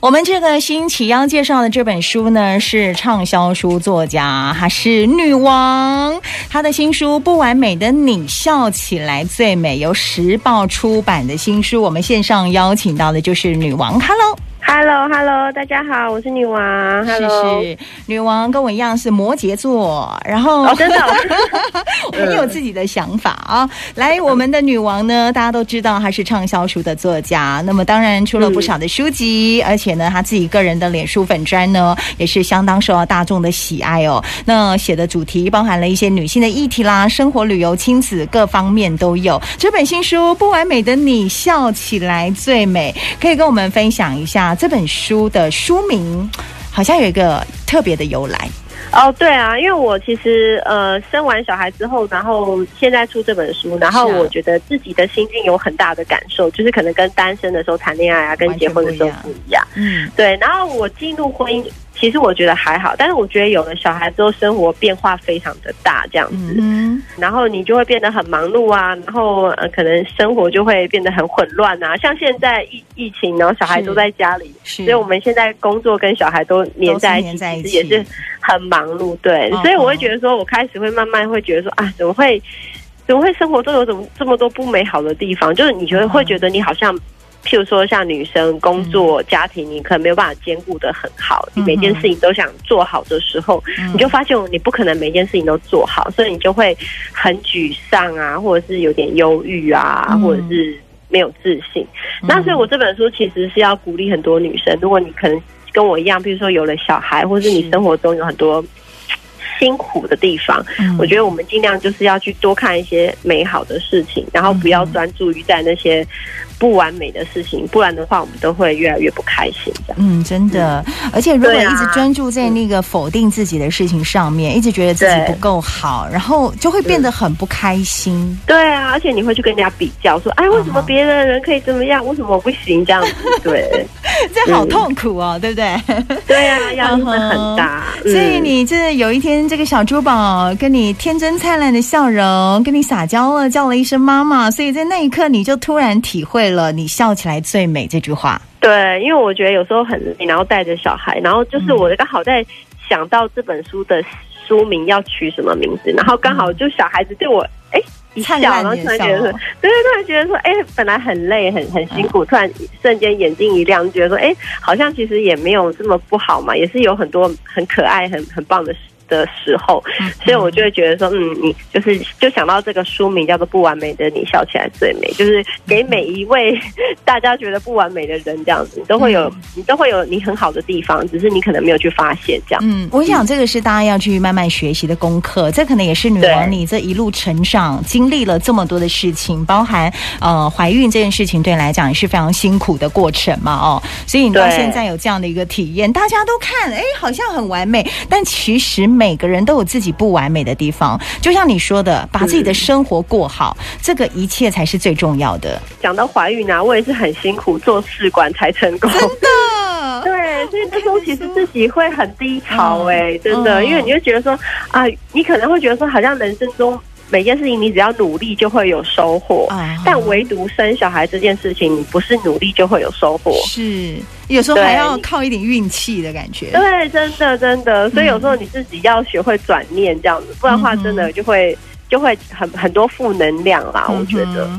我们这个星期要介绍的这本书呢，是畅销书作家，她是女王。她的新书《不完美的你笑起来最美》，由时报出版的新书。我们线上邀请到的就是女王，Hello。Hello，Hello，大家好，我是女王。Hello，是是，女王跟我一样是摩羯座，然后、oh, 真的 很有自己的想法啊。嗯、来，我们的女王呢，大家都知道她是畅销书的作家，那么当然出了不少的书籍，嗯、而且呢，她自己个人的脸书粉砖呢，也是相当受到大众的喜爱哦。那写的主题包含了一些女性的议题啦，生活、旅游、亲子各方面都有。这本新书《不完美的你笑起来最美》，可以跟我们分享一下。这本书的书名好像有一个特别的由来。哦，对啊，因为我其实呃生完小孩之后，然后现在出这本书，然后我觉得自己的心境有很大的感受，就是可能跟单身的时候谈恋爱啊，跟结婚的时候不一样，嗯，对，然后我进入婚姻。其实我觉得还好，但是我觉得有了小孩之后，生活变化非常的大，这样子，嗯、然后你就会变得很忙碌啊，然后呃，可能生活就会变得很混乱啊。像现在疫疫情，然后小孩都在家里，所以我们现在工作跟小孩都黏在一起，其实也是很忙碌。对，哦、所以我会觉得说，我开始会慢慢会觉得说啊，怎么会怎么会生活中有怎么这么多不美好的地方？就是你觉得会觉得你好像。譬如说，像女生工作、家庭，你可能没有办法兼顾的很好，你每件事情都想做好的时候，你就发现你不可能每件事情都做好，所以你就会很沮丧啊，或者是有点忧郁啊，或者是没有自信。那所以我这本书其实是要鼓励很多女生，如果你可能跟我一样，比如说有了小孩，或者是你生活中有很多辛苦的地方，我觉得我们尽量就是要去多看一些美好的事情，然后不要专注于在那些。不完美的事情，不然的话，我们都会越来越不开心。这样，嗯，真的。而且，如果一直专注在那个否定自己的事情上面，一直觉得自己不够好，然后就会变得很不开心。对啊，而且你会去跟人家比较，说：“哎，为什么别的人可以怎么样，为什么我不行？”这样子，对，这好痛苦哦，对不对？对啊，压力会很大。所以，你这有一天，这个小珠宝跟你天真灿烂的笑容，跟你撒娇了，叫了一声妈妈，所以在那一刻，你就突然体会了“你笑起来最美”这句话，对，因为我觉得有时候很累，然后带着小孩，然后就是我刚好在想到这本书的书名要取什么名字，然后刚好就小孩子对我哎一笑，然后突然觉得说，对对，突然觉得说，哎，本来很累很很辛苦，突然瞬间眼睛一亮，觉得说，哎，好像其实也没有这么不好嘛，也是有很多很可爱、很很棒的事。的时候，所以我就会觉得说，嗯，你就是就想到这个书名叫做《不完美的你笑起来最美》，就是给每一位大家觉得不完美的人这样子，你都会有你都会有你很好的地方，只是你可能没有去发现这样。嗯，我想这个是大家要去慢慢学习的功课，这可能也是女王你这一路成长经历了这么多的事情，包含呃怀孕这件事情对你来讲也是非常辛苦的过程嘛，哦，所以你到现在有这样的一个体验，大家都看哎好像很完美，但其实。每个人都有自己不完美的地方，就像你说的，把自己的生活过好，嗯、这个一切才是最重要的。讲到怀孕啊，我也是很辛苦做试管才成功，真的。对，所以那时候其实自己会很低潮、欸，哎、嗯，真的，因为你就觉得说啊，你可能会觉得说，好像人生中。每件事情你只要努力就会有收获，但唯独生小孩这件事情，你不是努力就会有收获。是，有时候还要靠一点运气的感觉。对，真的真的，所以有时候你自己要学会转念这样子，不然的话真的就会就会很很多负能量啦。我觉得，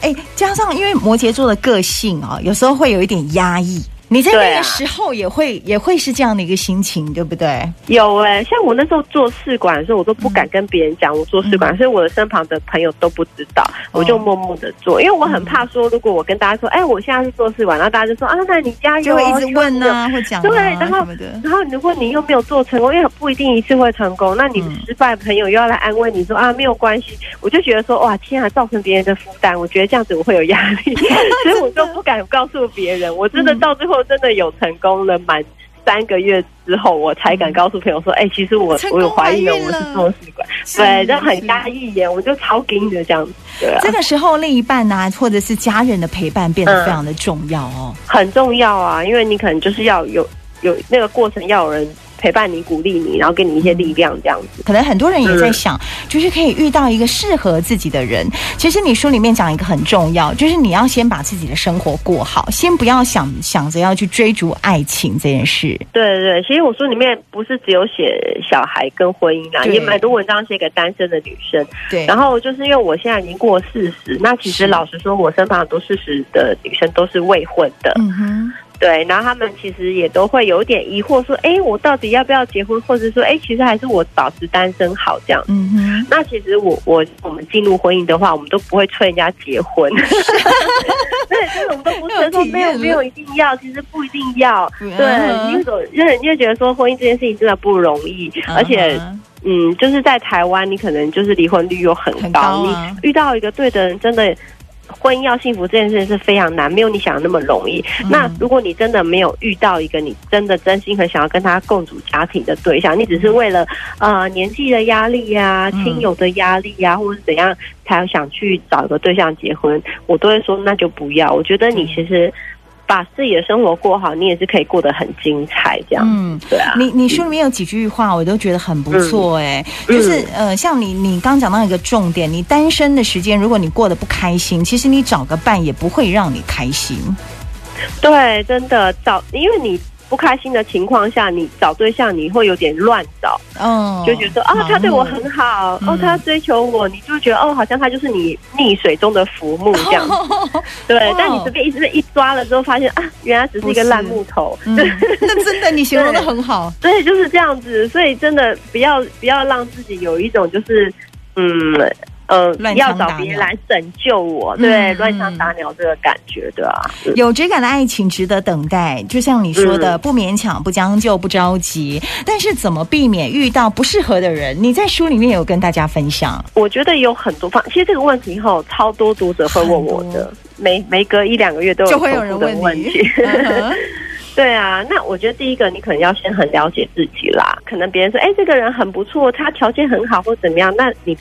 哎，加上因为摩羯座的个性啊，有时候会有一点压抑。你在那个时候也会、啊、也会是这样的一个心情，对不对？有哎、欸，像我那时候做试管的时候，我都不敢跟别人讲我做试管，嗯、所以我的身旁的朋友都不知道，我就默默的做，哦、因为我很怕说，如果我跟大家说，哎、欸，我现在是做试管，然后大家就说啊，那你加油，就会一直问啊，会讲、啊，对，然后然后如果你又没有做成功，因为不一定一次会成功，那你失败的朋友又要来安慰你说啊，没有关系，我就觉得说哇，天啊，造成别人的负担，我觉得这样子我会有压力，所以我就不敢告诉别人，我真的到最后。真的有成功了，满三个月之后，我才敢告诉朋友说：“哎、欸，其实我我有怀孕了，我是做试管。”对，就很压抑耶，我就超紧的这样子。对啊，这个时候另一半啊，或者是家人的陪伴变得非常的重要哦，嗯、很重要啊，因为你可能就是要有有那个过程，要有人陪伴你、鼓励你，然后给你一些力量，这样子。可能很多人也在想，就是可以遇到一个适合自己的人。其实你书里面讲一个很重要，就是你要先把自己的生活过好，先不要想想着要去追逐爱情这件事。对对对，其实我书里面不是只有写小孩跟婚姻啦，也蛮多文章写给单身的女生。对，然后就是因为我现在已经过四十，那其实老实说，我身旁很多四十的女生都是未婚的。嗯哼。对，然后他们其实也都会有点疑惑，说：“哎，我到底要不要结婚？或者说，哎，其实还是我保持单身好这样。”嗯哼。那其实我我我们进入婚姻的话，我们都不会催人家结婚。对，就是我们都不是说没有没有一定要，其实不一定要。对，因为因为因为觉得说婚姻这件事情真的不容易，而且嗯，就是在台湾，你可能就是离婚率又很高，很高啊、你遇到一个对的人，真的。婚姻要幸福这件事情是非常难，没有你想的那么容易。嗯、那如果你真的没有遇到一个你真的真心很想要跟他共组家庭的对象，你只是为了呃年纪的压力呀、啊、亲友的压力呀、啊，或者是怎样才想去找一个对象结婚，我都会说那就不要。我觉得你其实。把自己的生活过好，你也是可以过得很精彩，这样。嗯，对啊。你你书里面有几句话，我都觉得很不错，哎，就是呃，像你你刚讲到一个重点，你单身的时间，如果你过得不开心，其实你找个伴也不会让你开心。对，真的找，因为你。不开心的情况下，你找对象你会有点乱找，哦，就觉得说啊，他对我很好，嗯、哦，他追求我，你就觉得哦，好像他就是你溺水中的浮木这样，哦、对。哦、但你随便一直一抓了之后，发现啊，原来只是一个烂木头。那真的你形容的很好，对，就是这样子。所以真的不要不要让自己有一种就是嗯。呃，要找别人来拯救我，对，乱枪打鸟这个感觉，对啊，有质感的爱情值得等待，就像你说的，不勉强，不将就，不着急。但是怎么避免遇到不适合的人？你在书里面有跟大家分享。我觉得有很多方，其实这个问题以后超多读者会问我的，每每隔一两个月都有就会有人问你。对啊，那我觉得第一个，你可能要先很了解自己啦。可能别人说，哎，这个人很不错，他条件很好，或怎么样，那你。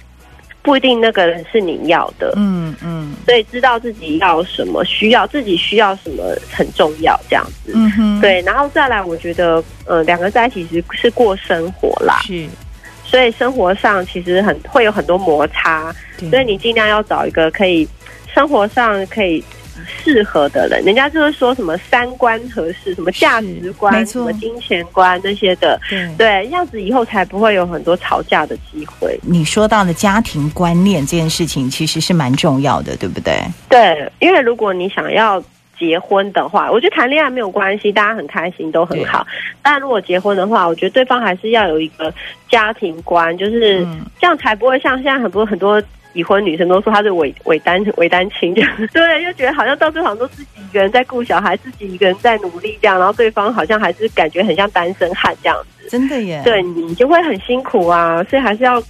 不一定那个人是你要的，嗯嗯，所以知道自己要什么，需要自己需要什么很重要，这样子，嗯哼，对，然后再来，我觉得，呃，两个在一起其实是过生活啦，是，所以生活上其实很会有很多摩擦，所以你尽量要找一个可以生活上可以。适合的人，人家就是说什么三观合适，什么价值观，什么金钱观那些的，对，对，这样子以后才不会有很多吵架的机会。你说到的家庭观念这件事情，其实是蛮重要的，对不对？对，因为如果你想要结婚的话，我觉得谈恋爱没有关系，大家很开心都很好。但如果结婚的话，我觉得对方还是要有一个家庭观，就是这样才不会像现在很多很多。已婚女生都说她是伪伪单伪单亲 对，就觉得好像到最后都自己一个人在顾小孩，自己一个人在努力这样，然后对方好像还是感觉很像单身汉这样子，真的耶，对，你就会很辛苦啊，所以还是要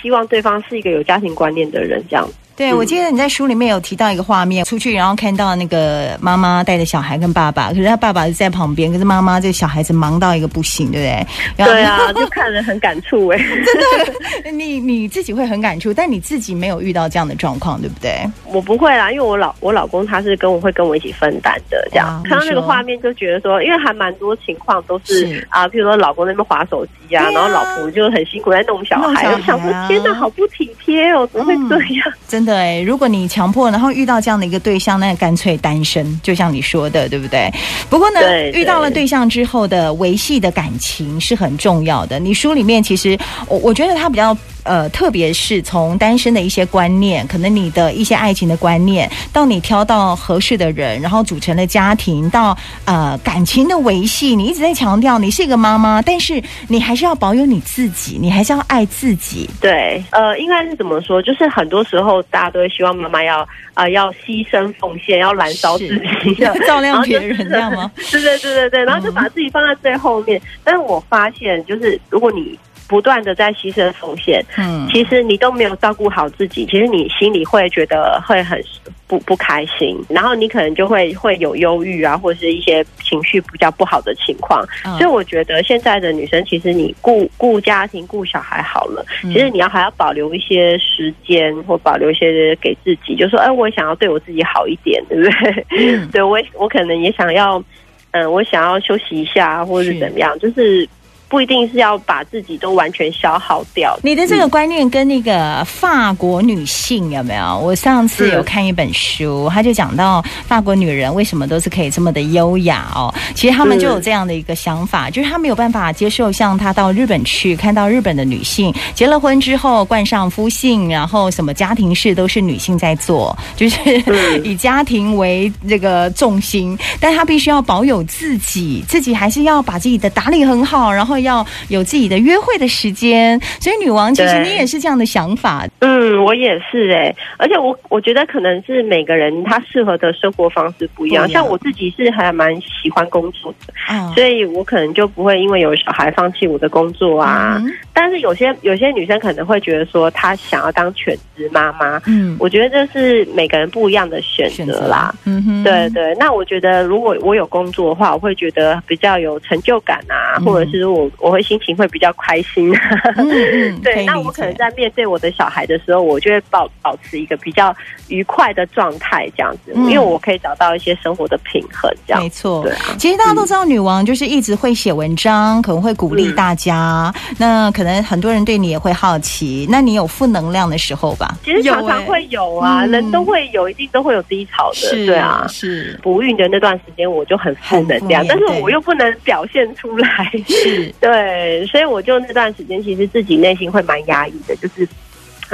希望对方是一个有家庭观念的人这样。对，我记得你在书里面有提到一个画面，出去然后看到那个妈妈带着小孩跟爸爸，可是他爸爸是在旁边，可是妈妈这小孩子忙到一个不行，对不对？然后对啊，就看着很感触哎，真的，你你自己会很感触，但你自己没有遇到这样的状况，对不对？我不会啦，因为我老我老公他是跟我会跟我一起分担的，这样。看到那个画面就觉得说，因为还蛮多情况都是，是啊，譬如说老公在那边划手机啊，啊。然后老婆就很辛苦在弄小孩，弄小孩啊、我想说天哪，好不体贴哦，怎么会这样？嗯、真的哎，如果你。强迫，然后遇到这样的一个对象，那干脆单身，就像你说的，对不对？不过呢，对对遇到了对象之后的维系的感情是很重要的。你书里面其实，我我觉得他比较。呃，特别是从单身的一些观念，可能你的一些爱情的观念，到你挑到合适的人，然后组成了家庭，到呃感情的维系，你一直在强调你是一个妈妈，但是你还是要保有你自己，你还是要爱自己。对，呃，应该是怎么说？就是很多时候大家都会希望妈妈要啊、呃、要牺牲奉献，要燃烧自己，要 照亮别人，这样吗？对对对对对，然后就把自己放在最后面。嗯、但是我发现，就是如果你。不断的在牺牲奉献，嗯，其实你都没有照顾好自己，其实你心里会觉得会很不不开心，然后你可能就会会有忧郁啊，或者是一些情绪比较不好的情况。嗯、所以我觉得现在的女生，其实你顾顾家庭、顾小孩好了，其实你要还要保留一些时间，或保留一些给自己，就说，哎，我想要对我自己好一点，对不对？嗯、对我我可能也想要，嗯，我想要休息一下，或者是。怎么样，是就是。不一定是要把自己都完全消耗掉。你的这个观念跟那个法国女性有没有？我上次有看一本书，他就讲到法国女人为什么都是可以这么的优雅哦。其实他们就有这样的一个想法，就是他没有办法接受像他到日本去看到日本的女性结了婚之后冠上夫姓，然后什么家庭事都是女性在做，就是 以家庭为这个重心，但他必须要保有自己，自己还是要把自己的打理很好，然后。要有自己的约会的时间，所以女王其实你也是这样的想法。嗯，我也是哎、欸，而且我我觉得可能是每个人他适合的生活方式不一样。像我自己是还蛮喜欢工作的，嗯、所以我可能就不会因为有小孩放弃我的工作啊。嗯、但是有些有些女生可能会觉得说，她想要当全职妈妈。嗯，我觉得这是每个人不一样的选择啦。嗯哼，对对。那我觉得如果我有工作的话，我会觉得比较有成就感啊，嗯、或者是我。我会心情会比较开心，嗯、对。那我可能在面对我的小孩的时候，我就会保保持一个比较愉快的状态，这样子，嗯、因为我可以找到一些生活的平衡，这样。没错，对啊。其实大家都知道，女王就是一直会写文章，可能会鼓励大家。嗯、那可能很多人对你也会好奇，那你有负能量的时候吧？其实常常会有啊，有欸、人都会有，一定都会有低潮的，是对啊。是不孕的那段时间，我就很负能量，但是我又不能表现出来，是。对，所以我就那段时间，其实自己内心会蛮压抑的，就是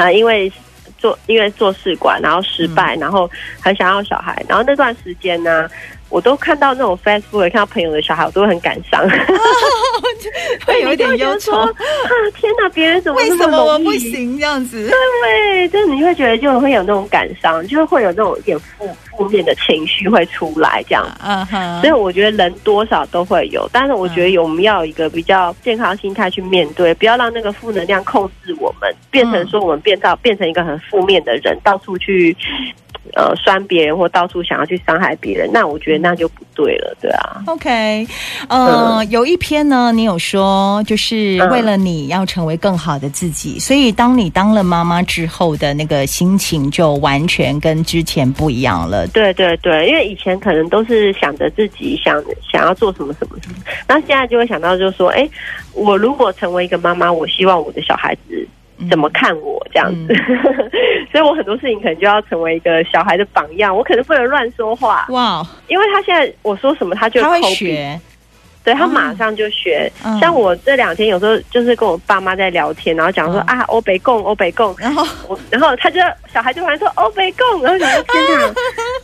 啊，因为做因为做试管，然后失败，嗯、然后很想要小孩，然后那段时间呢。我都看到那种 Facebook，看到朋友的小孩，我都会很感伤，会有一点忧愁啊！天哪，别人怎么为什么我不行这样子？对，就是你会觉得就会有那种感伤，就会有那种一点负负面的情绪会出来这样。嗯哼，所以我觉得人多少都会有，但是我觉得我们要有一个比较健康心态去面对，不要让那个负能量控制我们，变成说我们变到变成一个很负面的人，到处去。呃，酸别人或到处想要去伤害别人，那我觉得那就不对了，对啊。OK，呃，嗯、有一篇呢，你有说，就是为了你要成为更好的自己，嗯、所以当你当了妈妈之后的那个心情就完全跟之前不一样了。对对对，因为以前可能都是想着自己想想要做什么什么什么，那现在就会想到，就是说，哎，我如果成为一个妈妈，我希望我的小孩子。怎么看我这样子？嗯、所以我很多事情可能就要成为一个小孩的榜样，我可能不能乱说话。哇！因为他现在我说什么，他就他会学，对他马上就学。嗯、像我这两天有时候就是跟我爸妈在聊天，然后讲说、嗯、啊，欧北共，欧北共，然后我然后他就小孩就突然说欧北共，然后想说天哪，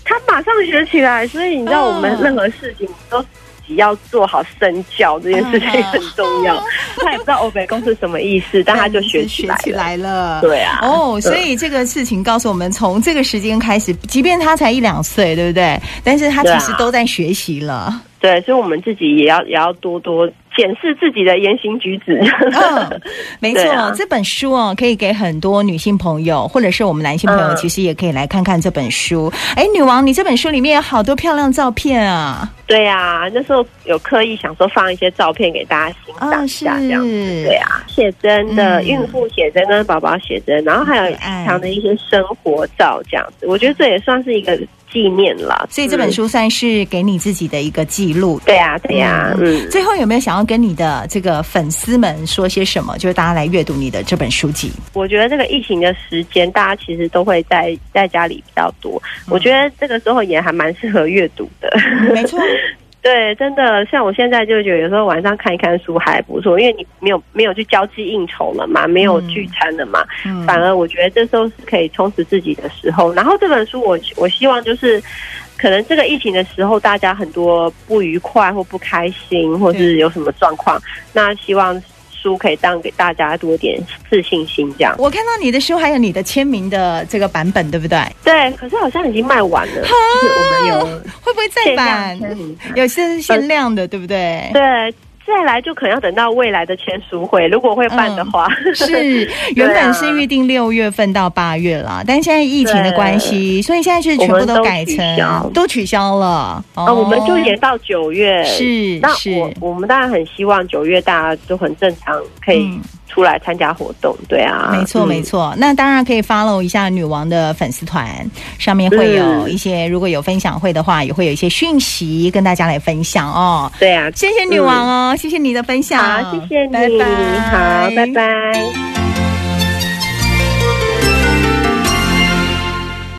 他马上学起来。所以你知道，我们任何事情都。要做好身教这件事情很重要。他也不知道欧北公是什么意思，但他就学起来了。学起来了。对啊。哦，所以这个事情告诉我们，从这个时间开始，即便他才一两岁，对不对？但是他其实都在学习了。对，所以，我们自己也要也要多多检视自己的言行举止。嗯，没错，啊、这本书哦，可以给很多女性朋友，或者是我们男性朋友，其实也可以来看看这本书。哎、嗯，女王，你这本书里面有好多漂亮照片啊！对啊，那时候有刻意想说放一些照片给大家欣赏一下，这样子。哦、对啊，写真的、嗯、孕妇写真跟宝宝写真，然后还有日常的一些生活照，这样子。我觉得这也算是一个。纪念了，所以这本书算是给你自己的一个记录。对呀，对呀。嗯，最后有没有想要跟你的这个粉丝们说些什么？就是大家来阅读你的这本书籍。我觉得这个疫情的时间，大家其实都会在在家里比较多。我觉得这个时候也还蛮适合阅读的。没错。对，真的，像我现在就觉得有时候晚上看一看书还不错，因为你没有没有去交际应酬了嘛，没有聚餐了嘛，嗯嗯、反而我觉得这时候是可以充实自己的时候。然后这本书我我希望就是，可能这个疫情的时候，大家很多不愉快或不开心，或是有什么状况，那希望。书可以当给大家多点自信心，这样。我看到你的书还有你的签名的这个版本，对不对？对，可是好像已经卖完了。哈我们有会不会再版？有些是限量的，对不对？对。再来就可能要等到未来的签书会，如果会办的话，嗯、是 原本是预定六月份到八月了，啊、但现在疫情的关系，所以现在是全部都改成都取，消了。哦、啊，我们就延到九月。是，那我是我们当然很希望九月大家都很正常可以。嗯出来参加活动，对啊，没错没错。那当然可以 follow 一下女王的粉丝团，上面会有一些，如果有分享会的话，也会有一些讯息跟大家来分享哦。对啊，谢谢女王哦，谢谢你的分享，好，谢谢你，拜拜，好，拜拜。